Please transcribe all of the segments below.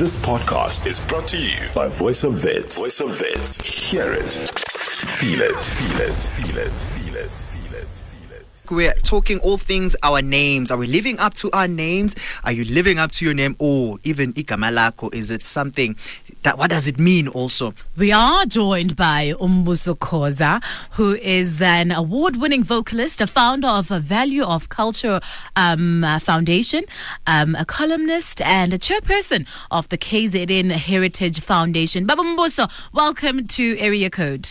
This podcast is brought to you by Voice of Wits. Voice of Wits. Hear it. Feel it. Feel it. Feel it. Feel it. Feel it. Feel it. We're talking all things our names. Are we living up to our names? Are you living up to your name? Or even igama lakho? Is it something that what does it mean also? We are joined by Umbuso Khoza, who is an award-winning vocalist, a founder of a Value of Culture um, uh, Foundation, um, a columnist, and a chairperson of the KZN Heritage Foundation. Baba Umbuso, welcome to Area Code.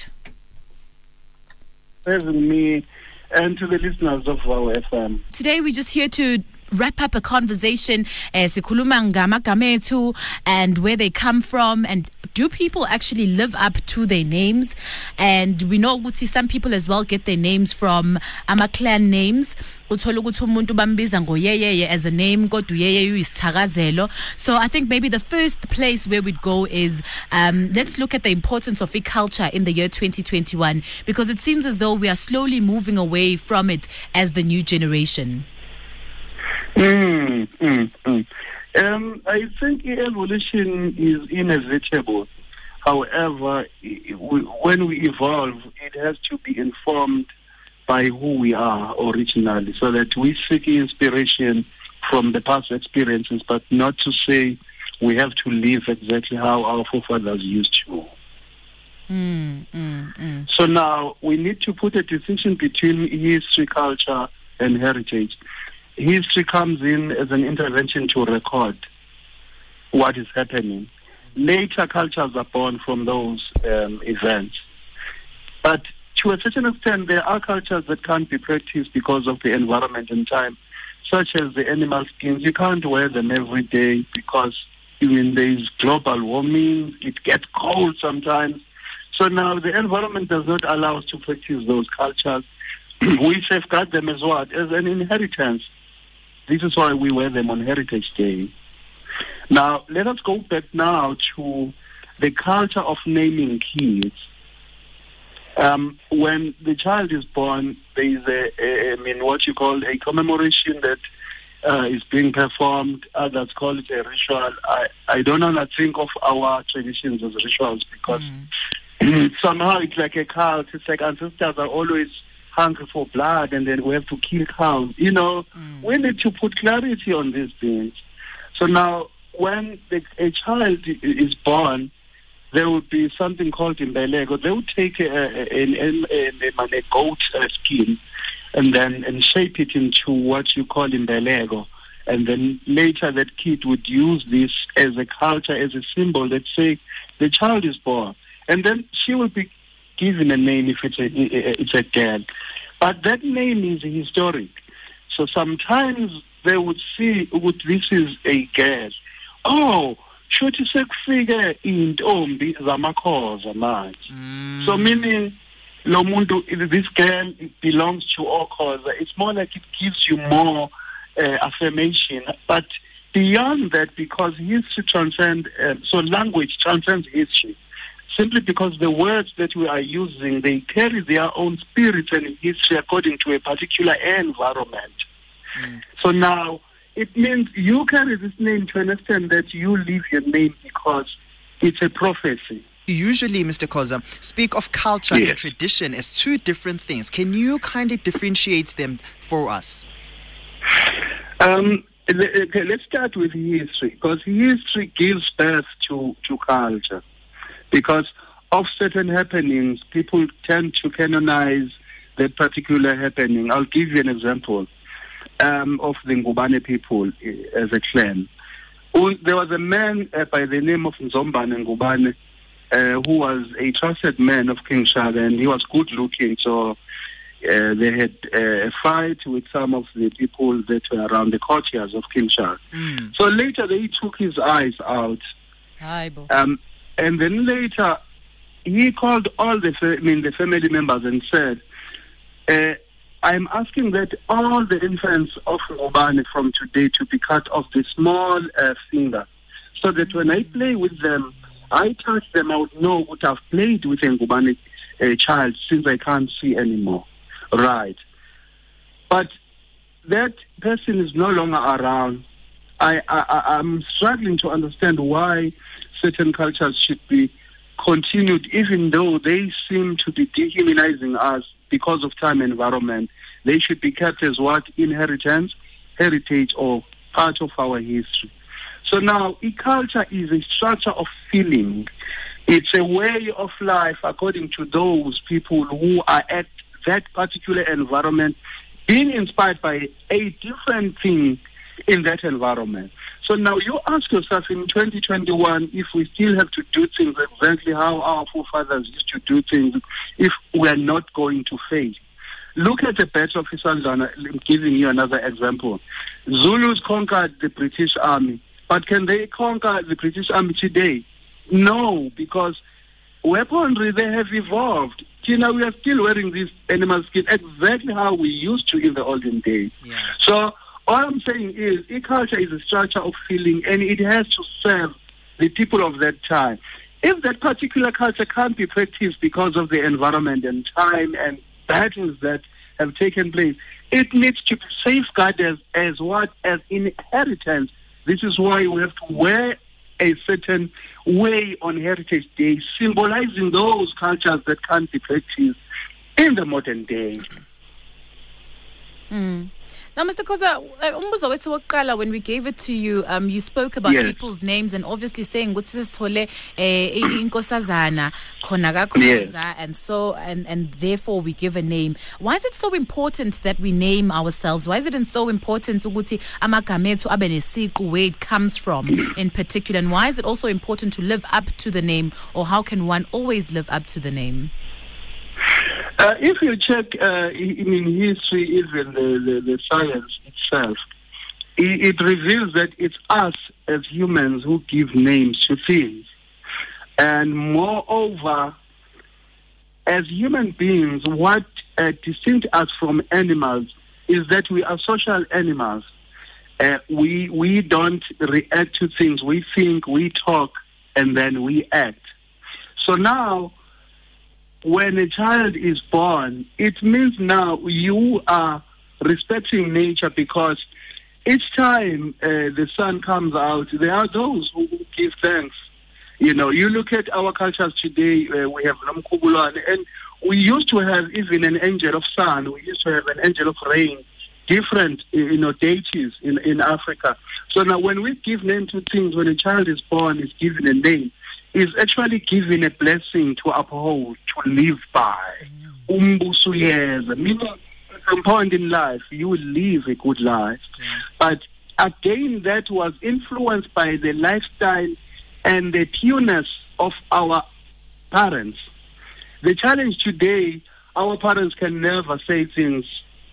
having me and to the listeners of our FM. Today we're just here to wrap up a conversation eh sikhuluma ngamagama ethu and where they come from and do people actually live up to their names? And we know ukuthi some people as well get their names from ama clan names as a name kodwa so i think maybe the first place where we'd go is um, let's look at the importance of culture in the year 2021 because it seems as though we are slowly moving away from it as the new generation Mm, mm, mm. Um, I think evolution is inevitable. However, when we evolve, it has to be informed by who we are originally, so that we seek inspiration from the past experiences, but not to say we have to live exactly how our forefathers used to. mm, mm, mm. So now we need to put a distinction between history, culture, and heritage. History comes in as an intervention to record what is happening. Later cultures are born from those um, events. But to a certain extent, there are cultures that can't be practiced because of the environment and time, such as the animal skins. You can't wear them every day because even there is global warming, it gets cold sometimes. So now the environment does not allow us to practice those cultures. we safeguard them as what? As an inheritance. This is why we wear them on Heritage Day. Now, let us go back now to the culture of naming kids. Um, when the child is born, there is a, a, I mean, what you call a commemoration that uh, is being performed. Others call it a ritual. I, I don't want to think of our traditions as rituals because somehow it's like a cult. It's like ancestors are always hungry for blood and then we have to kill cows. You know, we need to put clarity on these things. So now, when the, a child is born, there would be something called imbeleko. They would take a, a, an- a goat uh, skin and then and shape it into what you call imbeleko. And then later that kid would use this as a culture, as a symbol that say the child is born. And then she will be given a name if it's a, it's a girl. But that name is historic. So sometimes they would see ukuthi this is a girl. Oh, shothi sekufike intombi zamakhoza manje. So meaning lo muntu this girl belongs to Okhoza. It's more like it gives you more uh, affirmation. But beyond that, because history transcends, uh, so language transcends history. Simply because the words that we are using, they carry their own spirit and history according to a particular environment. So now it means you carry this name to an extent that you leave your name because it's a prophecy. Usually, Mr. Khoza, speak of culture and tradition as two different things. Can you kindly differentiate them for us? Um, okay, let's start with history because history gives birth to, to culture. Because of certain happenings, people tend to canonize that particular happening. I'll give you an example um, of the Ngubane people eh, as a clan. There was a man uh, by the name of Nzombane Ngubane uh, who was a trusted man of King Shaka and he was good looking. So uh, they had uh, a fight with some of the people that were around the courtiers of King Shaka. Mm. So later they took his eyes out. Um, and then later he called all the, I mean, the family members and said, uh, I'm asking that all the infants of Ngubane from today to be cut off the small uh, finger so that when I play with them, I touch them, I would know what I've played with a Ngubane uh, child since I can't see anymore. Right. But that person is no longer around. I, I I'm struggling to understand why certain cultures should be continued, even though they seem to be dehumanizing us because of time and environment. They should be kept as what inheritance, heritage, or part of our history. So now, a culture is a structure of feeling. It's a way of life according to those people who are at that particular environment, being inspired by a different thing in that environment. So now you ask yourself in 2021 if we still have to do things exactly how our forefathers used to do things, if we are not going to fail. Look at the Battle of Isandlwana. I'm giving you another example. Zulus conquered the British Army, but can they conquer the British Army today? No, because weaponry they have evolved. You know, we are still wearing these animal skin exactly how we used to in the olden days. Yeah. So all I'm saying is, e culture is a structure of feeling, and it has to serve the people of that time. If that particular culture can't be practiced because of the environment and time and battles that have taken place, it needs to be safeguarded as, as what as inheritance. This is why we have to wear a certain way on Heritage Day, symbolizing those cultures that can't be practiced in the modern day. Mm. Now, Mr. Khoza, uh, umbuzo wokuqala when we gave it to you, um, you spoke about Yes. people's names and obviously saying ukuthi sisithole eh i- inkosazana khona kakhoza and so and and therefore we give a name. Why is it so important that we name ourselves? Why is it so important ukuthi amagama ethu abe nesiqu where it comes from in particular? And why is it also important to live up to the name or how can one always live up to the name? Uh, if you check uh, in, history, even the, the, the science itself, it, it reveals that it's us as humans who give names to things. And moreover, as human beings, what uh, us from animals is that we are social animals. Uh, we we don't react to things. We think, we talk, and then we act. So now, when a child is born, it means now you are respecting nature because each time uh, the sun comes out, there are those who give thanks. You know, you look at our cultures today, uh, we have Nomkhubulwane, and we used to have even an angel of sun, we used to have an angel of rain, different, you know, deities in, in Africa. So now when we give name to things, when a child is born, is given a name, is actually given a blessing to uphold, to live by. Umbuso uyeza. Meaning, at some point in life, you will live a good life. But again, that was influenced by the lifestyle and the pureness of our parents. The challenge today, our parents can never say things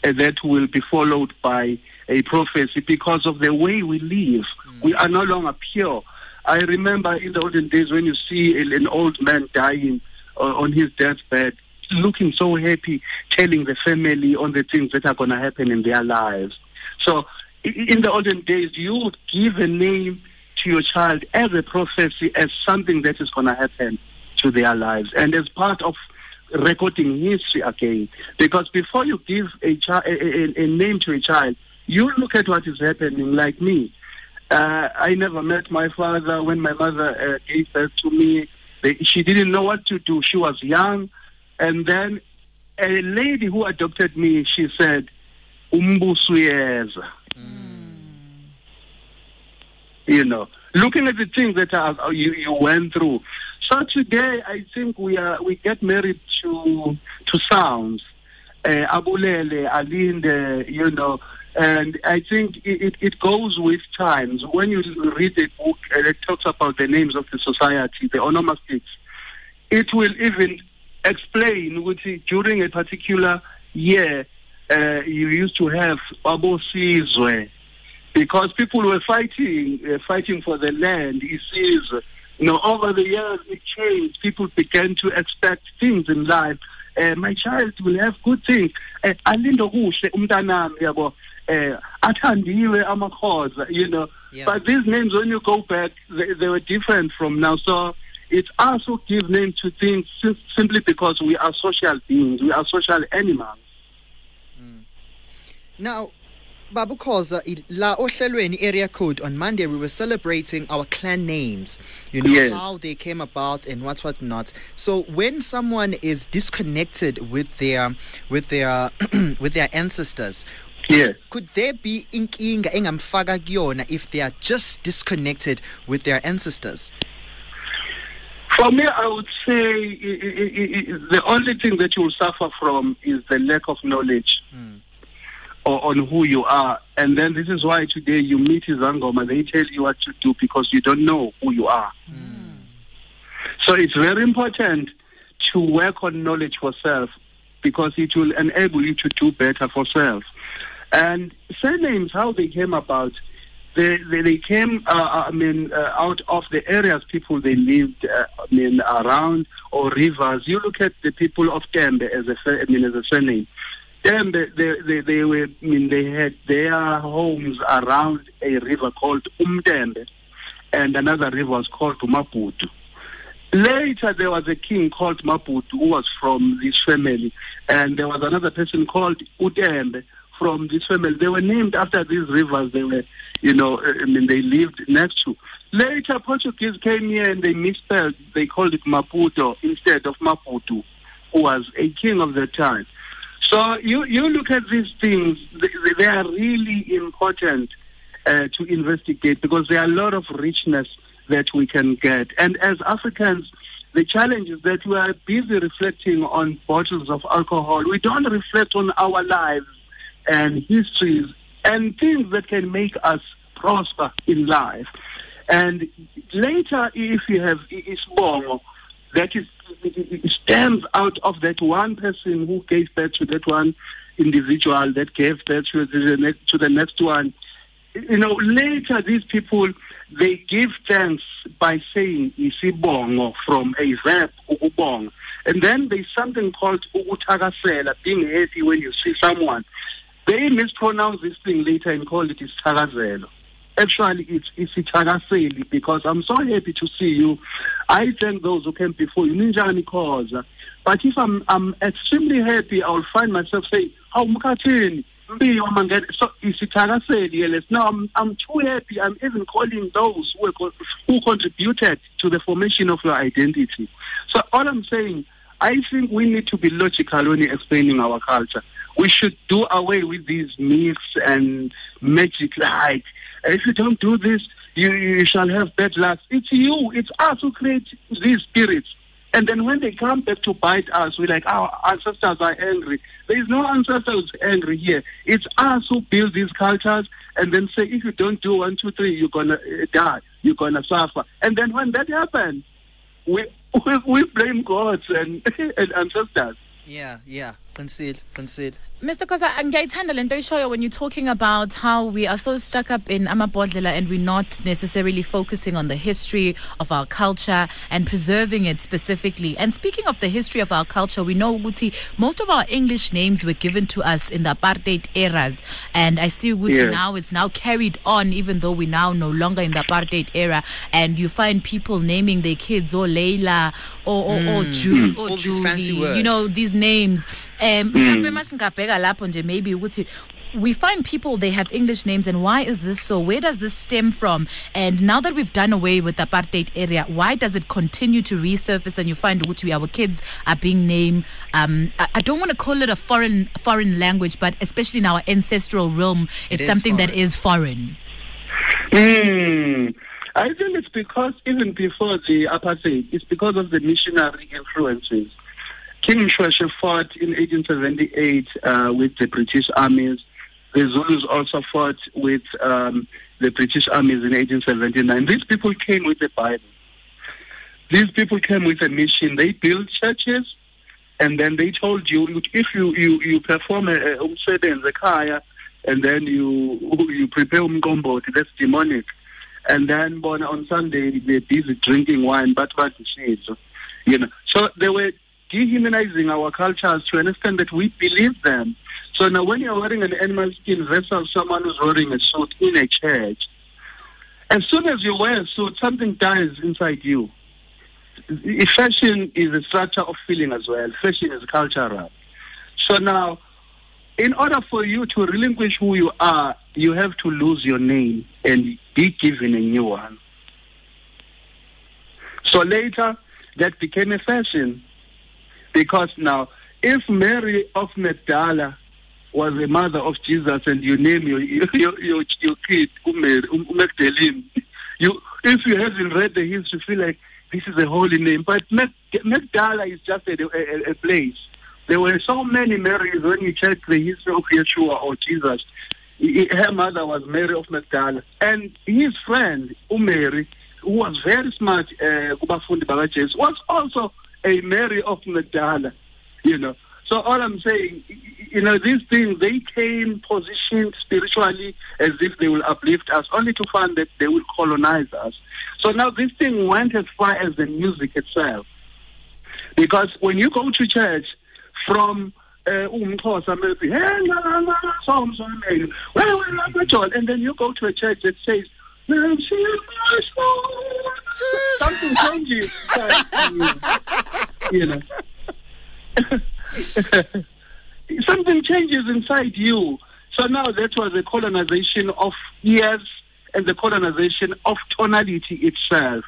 that will be followed by a prophecy because of the way we live. We are no longer pure. I remember in the olden days when you see an old man dying uh, on his deathbed, looking so happy, telling the family on the things that are going to happen in their lives. So in the olden days, you would give a name to your child as a prophecy, as something that is going to happen to their lives, and as part of recording history again. Because before you give a, chi- a, a, a name to a child, you look at what is happening. Like me, uh, I never met my father when my mother uh, gave birth to me. They, she didn't know what to do. She was young, and then a lady who adopted me, she said, "Umbuso uyeza." you know, looking at the things that are, you, you went through. So today, I think we are we get married to to sounds, uh, abulele, alinde, you know, and I think it, it, it goes with times. When you read a book uh, that talks about the names of the society, the onomastics, it will even explain which during a particular year uh, you used to have babosizwe because people were fighting, uh, fighting for the land. Says, you know, over the years it changed. People began to expect things in life. Uh, my child will have good things. Uh, Uh, athandiwe amakhoza, you know. Yeah. But these names, when you go back, they, they were different from now. So it's us who give names to things sim- simply because we are social beings. We are social animals. Now, Babu Khoza, i- la ohlelweni area code on Monday we were celebrating our clan names. You know Yes. how they came about and what what not. So when someone is disconnected with their with their with their ancestors, Yes. could there be inkinga engamfaka kuyona if they are just disconnected with their ancestors? For me, I would say the only thing that you will suffer from is the lack of knowledge hmm. or on who you are. And then this is why today you meet Izangoma, they tell you what to do because you don't know who you are. Hmm. So it's very important to work on knowledge for self because it will enable you to do better for self. And surnames, how they came about, they they, they came, uh, I mean, uh, out of the areas people they lived, uh, I mean, around or rivers. You look at the people of Tembe as a, I mean, as a surname. Tembe, they, they, they were, I mean, they had their homes around a river called Umtembe, and another river was called Umaputu. Later, there was a king called Maputu who was from this family, and there was another person called Utembe from this family. They were named after these rivers they were, you know, uh, I mean, they lived next to. Later, Portuguese came here and they misspelled. They called it Maputo instead of Maputu, who was a king of the time. So you you look at these things; they, they are really important uh, to investigate because there are a lot of richness that we can get. And as Africans, the challenge is that we are busy reflecting on bottles of alcohol. We don't reflect on our lives and histories and things that can make us prosper in life. And later, if you have Isbongo, that is stems out of that one person who gave birth to that one individual that gave birth to the next to the next one. You know, later these people they give thanks by saying isibongo from a verb ukubonga. And then there's something called ukuthakasela, being happy when you see someone. They mispronounce this thing later and call it isithakazelo. Actually, it's isithakaseli because I'm so happy to see you. I thank those who came before you. Ninjani Khoza. But if I'm I'm extremely happy, I'll find myself saying, "How mukatini?" Mbiyo mangene." So isithakaseli yes. Now I'm I'm too happy. I'm even calling those who who contributed to the formation of your identity. So all I'm saying, I think we need to be logical when explaining our culture. We should do away with these myths and magic like if you don't do this, you, you shall have bad luck. It's you, it's us who create these spirits. And then when they come back to bite us, we're like, our ancestors are angry. There is no ancestors angry here. It's us who build these cultures and then say, if you don't do one, two, three, you're going to uh, die. You're going to suffer. And then when that happens, we, we, we blame gods and, and ancestors. Yeah, yeah. Conceal, conceal. Mr. Khoza, um, ngiyayithanda lento oyishoyo when you're talking about how we are so stuck up in amabhodlela and we're not necessarily focusing on the history of our culture and preserving it specifically. And speaking of the history of our culture, we know ukuthi most of our English names were given to us in the apartheid eras. And I see ukuthi Yes. now it's now carried on even though we're now no longer in the apartheid era. And you find people naming their kids or Leila or or, or, hmm. Ju- or All these Julie, fancy you know these names um hmm. mhlawumbe lapho nje maybe ukuthi we find people they have english names and why is this so where does this stem from and now that we've done away with the apartheid area why does it continue to resurface and you find ukuthi our kids are being named um i, I don't want to call it a foreign foreign language but especially in our ancestral realm it's is something that foreign. is foreign Hmm. I think it's because even before the apartheid, it's because of the missionary influences. King Mshweshe fought in 1878 uh, with the British armies. The Zulus also fought with um, the British armies in 1879. These people came with the Bible. These people came with a mission. They built churches, and then they told you, if you you you perform a umsebenzi ekhaya, and then you you prepare umqombothi, that's demonic. And then on Sunday they're busy drinking wine, but but you know. So they were dehumanizing our cultures to an extent that we believe them. So now when you're wearing an animal skin versus someone who's wearing a suit in a church, as soon as you wear a suit, something dies inside you. Fashion is a structure of feeling as well. Fashion is cultural. So now, in order for you to relinquish who you are, you have to lose your name and be given a new one. So later, that became a fashion. Because now, if Mary of Magdala was the mother of Jesus and you name your, your, your, your kid Mary, Magdalene, you, if you haven't read the history, feel like this is a holy name. But Mag- Magdala is just a, a, a place. There were so many Marys when you check the history of Yeshua or Jesus. Her mother was Mary of Magdala. And his friend, Umary, who was very smart, uh, was also a Mary of Magdala, you know. So all I'm saying, you know, these things, they came positioned spiritually as if they will uplift us, only to find that they will colonize us. So now this thing went as far as the music itself. Because when you go to church from uh, umxhosa maybe "Hey, la, la, la, Psalms are made. Well, well, la, la, John," and then you go to a church that says Something changes. Inside you, you know. Something changes inside you. So now that was the colonization of ears and the colonization of tonality itself.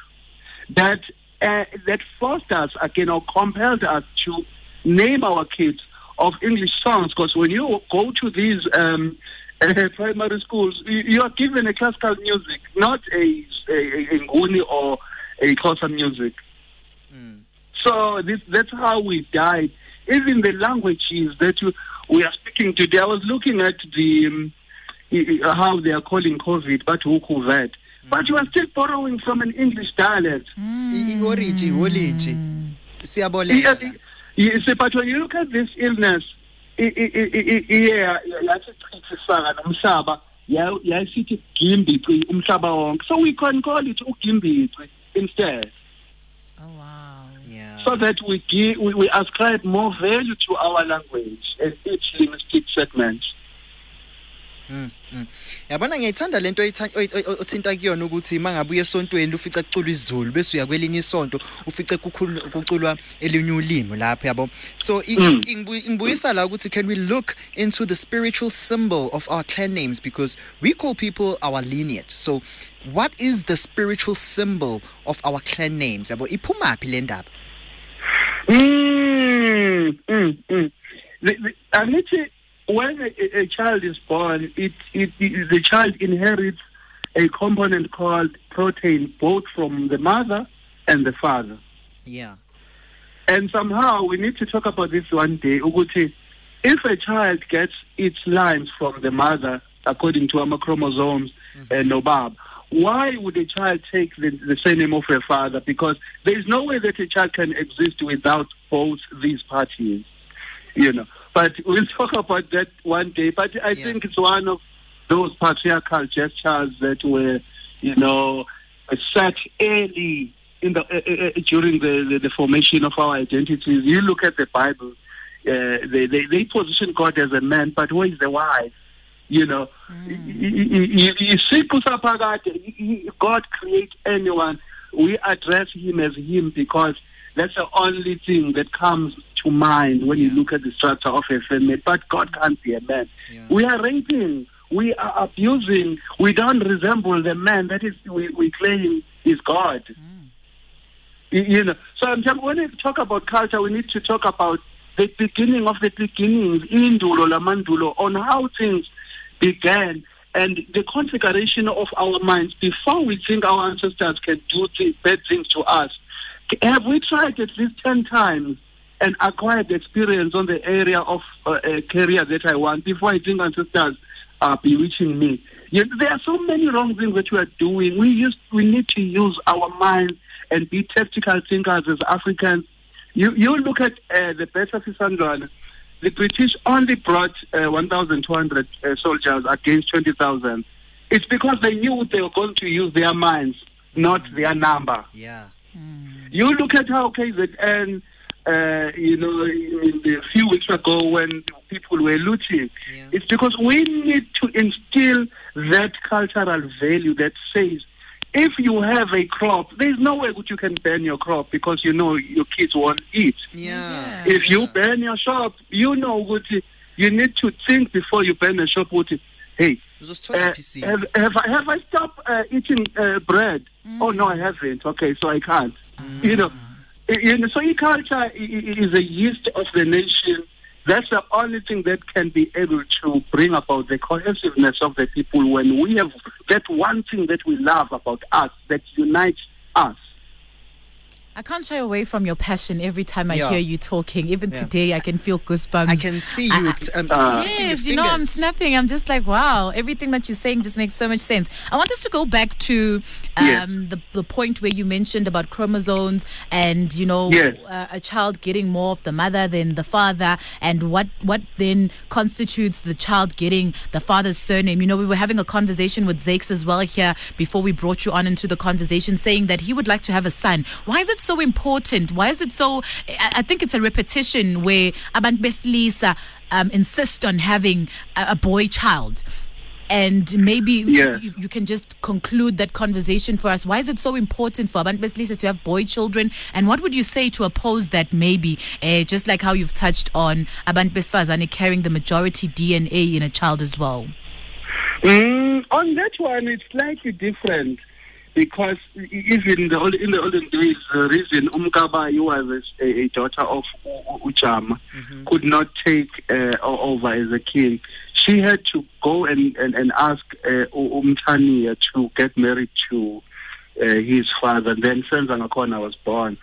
That uh, that forced us again or compelled us to name our kids of English songs. Because when you go to these um, uh, primary schools, you, you are given a classical music, not a a, a Nguni or a Xhosa music. So this, that's how we died. Even the languages that you, we are speaking today, I was looking at the um, i- i- how they are calling COVID, but Hukuvet. But you are still borrowing from an English dialect. i-oriji oliji Yeah, siyabolela yes, but when you look at this illness, yeah, yathi chichisaka nomhlaba, yayisithi gimbici umhlaba wonke. So we can call it ugimbici instead. Oh wow. yeah so that we give we, we ascribe more value to our language and its linguistic segment. Mm. Yabona ngiyayithanda lento othinta kuyona ukuthi mangabuye esontweni ufica kuculwa isiZulu bese uya kwelinye isonto ufice kuculwa elinye ulimi lapho yabo? So Mm. ingibuyisa la ukuthi can we look into the spiritual symbol of our clan names? Because we call people our lineage. So what is the spiritual symbol of our clan names? Yabo iphumaphi le ndaba? Mm, mm, mm. The, angithi when a, a child is born, it, it, it the child inherits a component called protein, both from the mother and the father. yeah And somehow we need to talk about this one day. Ukuthi, if a child gets its lines from the mother, according to our chromosomes and mm-hmm. eh, Nobab, why would a child take the, the surname of a father? Because there is no way that a child can exist without both these parties, you know. But we'll talk about that one day. But I Yeah. think it's one of those patriarchal gestures that were, you know, set early in the uh, uh, during the, the, the formation of our identities. You look at the Bible; uh, they, they they position God as a man, but where is the wife? You know, you see, God create anyone. We address Him as Him because that's the only thing that comes to mind when you look at the structure of a family. But God mm. can't be a man. Yeah. We are raping. We are abusing. We don't resemble the man that is we, we claim is God. Mm. You- You know, so I'm when we talk about culture, we need to talk about the beginning of the beginnings, indulo lamandulo, on how things began and the configuration of our minds before we think our ancestors can do th- bad things to us. Have we tried at least 10 times and acquired experience on the area of uh, a career that I want before I think ancestors are bewitching me? Yet there are so many wrong things that we are doing. We use, we need to use our minds and be tactical thinkers as Africans. You you look at uh, the Battle of Isandlwana. The British only brought uh, 1,200 uh, soldiers against 20,000. It's because they knew they were going to use their minds, not their number. yeah You look at how KZN, uh, you know, in the few weeks ago when people were looting, Yeah. it's because we need to instill that cultural value that says, if you have a crop, there's no way that you can burn your crop because you know your kids won't eat. yeah If you burn your shop, you know what you need to think before you burn a shop ukuthi hey uh, have, have I have I stopped uh, eating uh, bread? Oh no, I haven't. Okay, so I can't. You know, know. So culture i- i- is a yeast of the nation. That's the only thing that can be able to bring about the cohesiveness of the people when we have that one thing that we love about us that unites us. I can't shy away from your passion every time I Yeah. hear you talking. Even Yeah. today, I can feel goosebumps. I can see you I- t- um, Uh, Yes, you know, I'm snapping. I'm just like, wow, everything that you're saying just makes so much sense. I want us to go back to um, Yes. the, the point where you mentioned about chromosomes and, you know, uh, a child getting more of the mother than the father, and what, what then constitutes the child getting the father's surname. You know, we were having a conversation with Zakes as well here before we brought you on into the conversation, saying that he would like to have a son. Why is it so important? Why is it so? I, I think it's a repetition where abantu besilisa um, insist on having a, a boy child. And maybe Yeah. you, you can just conclude that conversation for us. Why is it so important for abantu besilisa to have boy children? And what would you say to oppose that maybe, uh, just like how you've touched on abantu besifazane carrying the majority DNA in a child as well? Mm, on that one, it's slightly different because even the, old- in the olden days, the reason Umkabayi was a, a daughter of U- U- Uchama could not take uh, over as a king. She had to go and, and, and ask uh, Umtania to get married to uh, his father. And then Senzangakhona was born.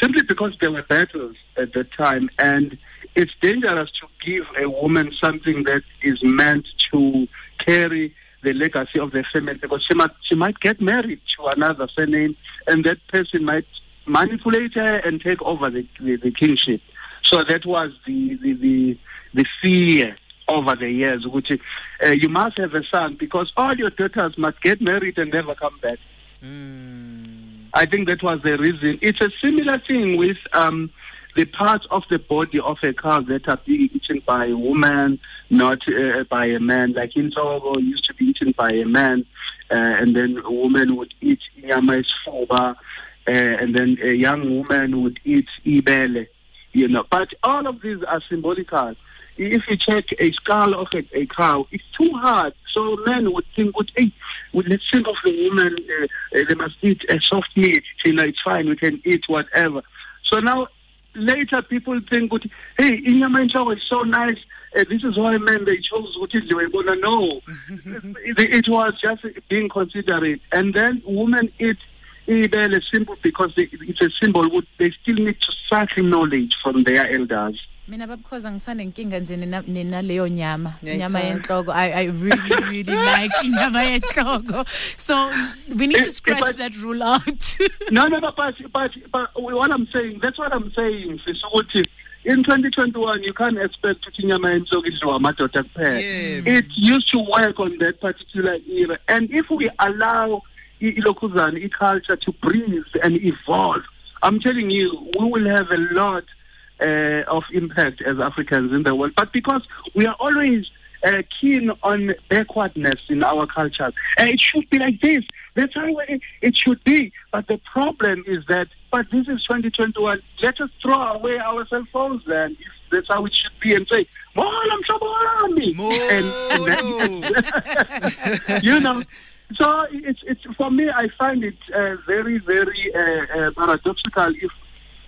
Simply because there were battles at that time, and it's dangerous to give a woman something that is meant to carry the legacy of the family because she might she might get married to another surname, and that person might manipulate her and take over the the, the kingship. So that was the the the, the fear over the years, which uh, you must have a son because all your daughters must get married and never come back. Mm. I think that was the reason. It's a similar thing with um, the parts of the body of a cow that are being eaten by a woman, not uh, by a man. Like in Togo, used to be eaten by a man, uh, and then a woman would eat inyama esfuba, uh, and then a young woman would eat ibele. You know, but all of these are symbolical. If you check a skull of a, a cow, it's too hard. So men would think, would, hey, well, let's think of the woman, uh, they must eat a soft meat. You know, it's fine, we can eat whatever. So now, later people think, would, hey, inyama yenhloko is so nice. Uh, this is why men, they chose what is they were gonna know. it, it was just being considerate. And then women eat ibele simple because they, it's a symbol. They still need to suck knowledge from their elders. Mina babukhoza ngisanenkinga nje nena- nenaleyo nyama Ngiyayithanda. nyama yenhloko I, I really really like inyama yenhloko so we need to If- if scratch I- that rule out no, no, no, but, but, but what I'm saying, that's what I'm saying, sis, ukuthi in 2021, you can't expect ukuthi inyama yenhloko idliwa amadoda kuphela. Yeah. It used to work on that particular era. And if we allow i- ilokhuzana, i-culture to breathe and evolve, I'm telling you, we will have a lot uh, of impact as Africans in the world. But because we are always uh, keen on backwardness in our cultures, uh, it should be like this. That's how it, should be. But the problem is that, but this is 2021. Let us throw away our cell phones then. That's how it should be, and say, "Mola mhlobo wami," Mo- and, and then, you know. So it's it's for me. I find it uh, very very uh, uh, paradoxical if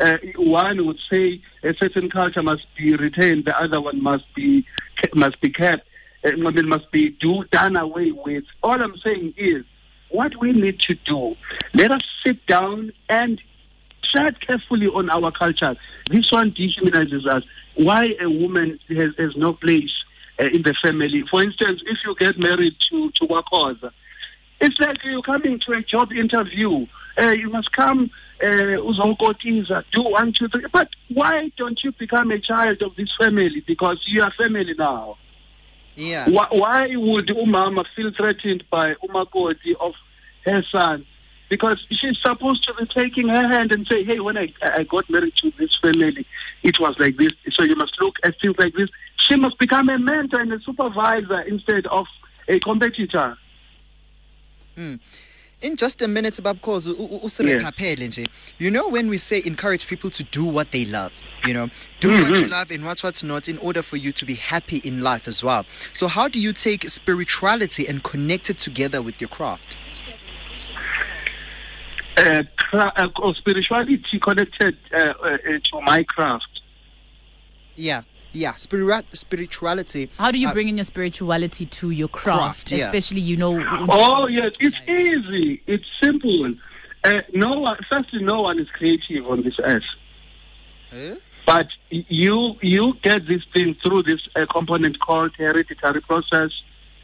uh, one would say a certain culture must be retained, the other one must be must be kept, uh, I mean, must be do done away with. All I'm saying is, what we need to do, let us sit down and tread carefully on our culture. This one dehumanizes us. Why a woman has, has no place uh, in the family? For instance, if you get married to to Wakoza, it's like you're coming to a job interview. Uh, you must come, uh, uzokotiza, do one, two, three. But why don't you become a child of this family? Because you are family now. yeah Why, why would Umama feel threatened by Umakoti of her son? Because she's supposed to be taking her hand and say, hey, when I, I got married to this family, it was like this. So you must look at things like this. She must become a mentor and a supervisor instead of a competitor. In just a minute babukhoze usirecaphele nje. You know when we say encourage people to do what they love, you know, do mm-hmm. what you love and what's what's not in order for you to be happy in life as well. So how do you take spirituality and connect it together with your craft? Uh, cra- uh, spirituality connected uh, uh, to my craft. Yeah yeah spirit spirituality how do you uh, bring in your spirituality to your craft, craft yeah. especially you know oh yes it's easy. It's simple. Uh, no one firstly no one is creative on this earth. Eh? but you you get this thing through this uh, component called hereditary process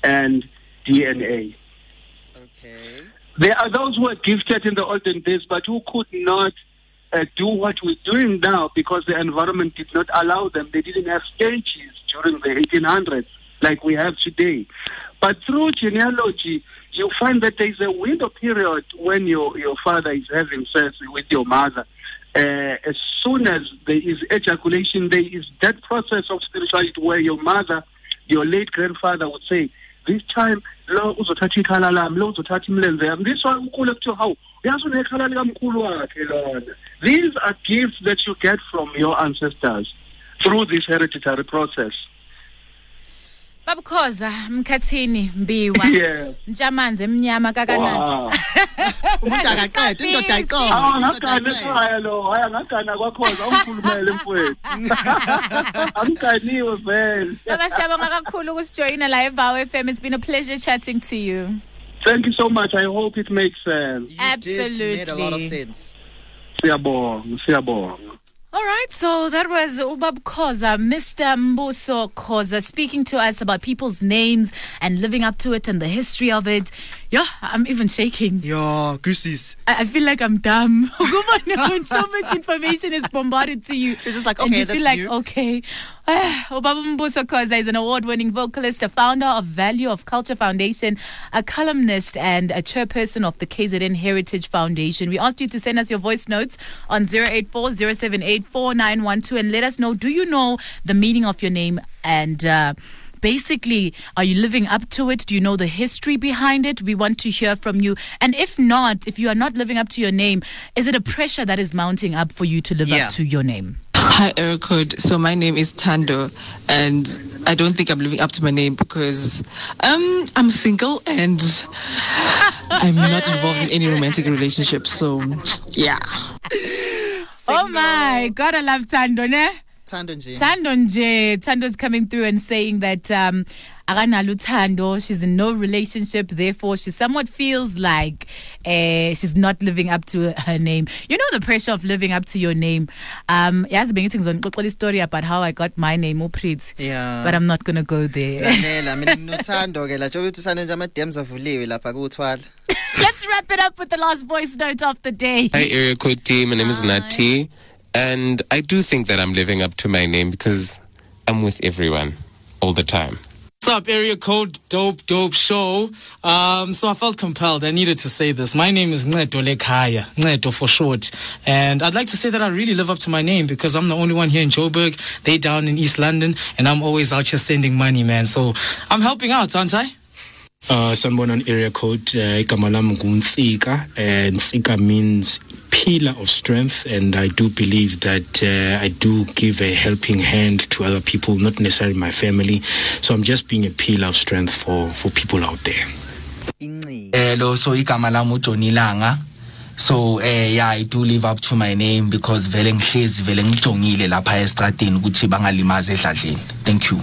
and dna okay. There are those who were gifted in the olden days but who could not uh, do what we're doing now because the environment did not allow them. They didn't have stages during the 1800s like we have today. But through genealogy, you find that there's a window period when your, your father is having sex with your mother. Uh, as soon as there is ejaculation, there is that process of spirituality where your mother, your late grandfather would say, this time lo uzothatha ikhala lami lo uzothatha this one ukhule kuthiwa uyazi unekhala likamkhulu wakhe lona these are gifts that you get from your ancestors through this hereditary process. Babukhoza mkhathini mbiwa. Ntshamanzi emnyama kakanani umuntu akaqede indoda ayiqona awu ngagana ekhaya lo haya ngagana kwakhoza ungikhulumele mfowethu. Angiganiwe vele. Baba siyabonga kakhulu ukusijoyina la eVaw FM it's been a pleasure chatting to you. Thank you so much i hope it makes sense you absolutely did, made a lot of sense siyabonga siyabonga All right, so that was Ubab Khoza, Mr. Mbuso Khoza, speaking to us about people's names and living up to it and the history of it. Yeah, I'm even shaking. Yeah, goosies. I, I feel like I'm dumb. when so much information is bombarded to you, it's just like okay, and you that's feel like you. okay. Ubaba Mbuso Khoza is an award-winning vocalist, a founder of Value of Culture Foundation, a columnist, and a chairperson of the KZN Heritage Foundation. We asked you to send us your voice notes on 084 078 4912 and let us know do you know the meaning of your name and uh, basically are you living up to it do you know the history behind it we want to hear from you and if not if you are not living up to your name is it a pressure that is mounting up for you to live Yeah. up to your name Hi, Ericode. So my name is Tando, and I don't think I'm living up to my name because um, I'm single and I'm not involved in any romantic relationship. So, yeah. oh my god i love tando ne Thando nje. Tando nje, Tando's coming through and saying that um akanalo uthando, she's in no relationship, therefore she somewhat feels like uh, she's not living up to her name. You know the pressure of living up to your name. Um yazi bengithi ngizonixoxela story about how I got my name uPrit. Yeah. But I'm not going to go there. lalela mina nginothando ke la nje ukuthi nje ama DMs avuliwe lapha kuthwala. Let's wrap it up with the last voice note of the day. Hi, Area Code team. My name is Nati. And I do think that I'm living up to my name because I'm with everyone all the time. What's up, area code dope dope show? Um, so I felt compelled. I needed to say this. My name is Neto Lekaya, Neto for short, and I'd like to say that I really live up to my name because I'm the only one here in Joburg. They down in East London, and I'm always out here sending money, man. So I'm helping out, aren't I? Uh, sanibona on area code uh, igama lami ngunsika and nsika means pillar of strength and i do believe that uh, i do give a helping hand to other people not necessarily my family so i'm just being a pillar of strength for for people out there Hello, so igama lami uJohnny Langa. So eh yeah I do live up to my name because vele ngihlezi vele ngijongile lapha estradini ukuthi bangalimaza edladleni. Thank you.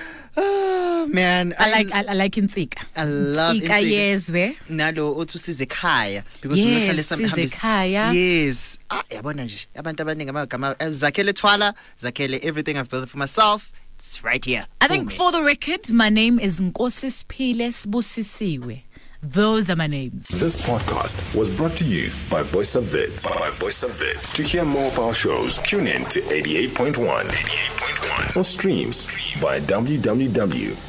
Oh man, I like I, I like insika. I love Insika yezwe. nalo othi usize ekhaya because Yes, unohlale samhambisa ekhaya. yes ah yabona nje abantu abaningi amagama eh, zakhele thwala zakhele everything i've built for myself it's right here I think for the record, my name is Nkosi Siphile Sibusisiwe. Those are my names. This podcast was brought to you by Voice of Wits. By Voice of Wits. To hear more of our shows, tune in to 88.1 88.1 or streams via www.vfm.co.za.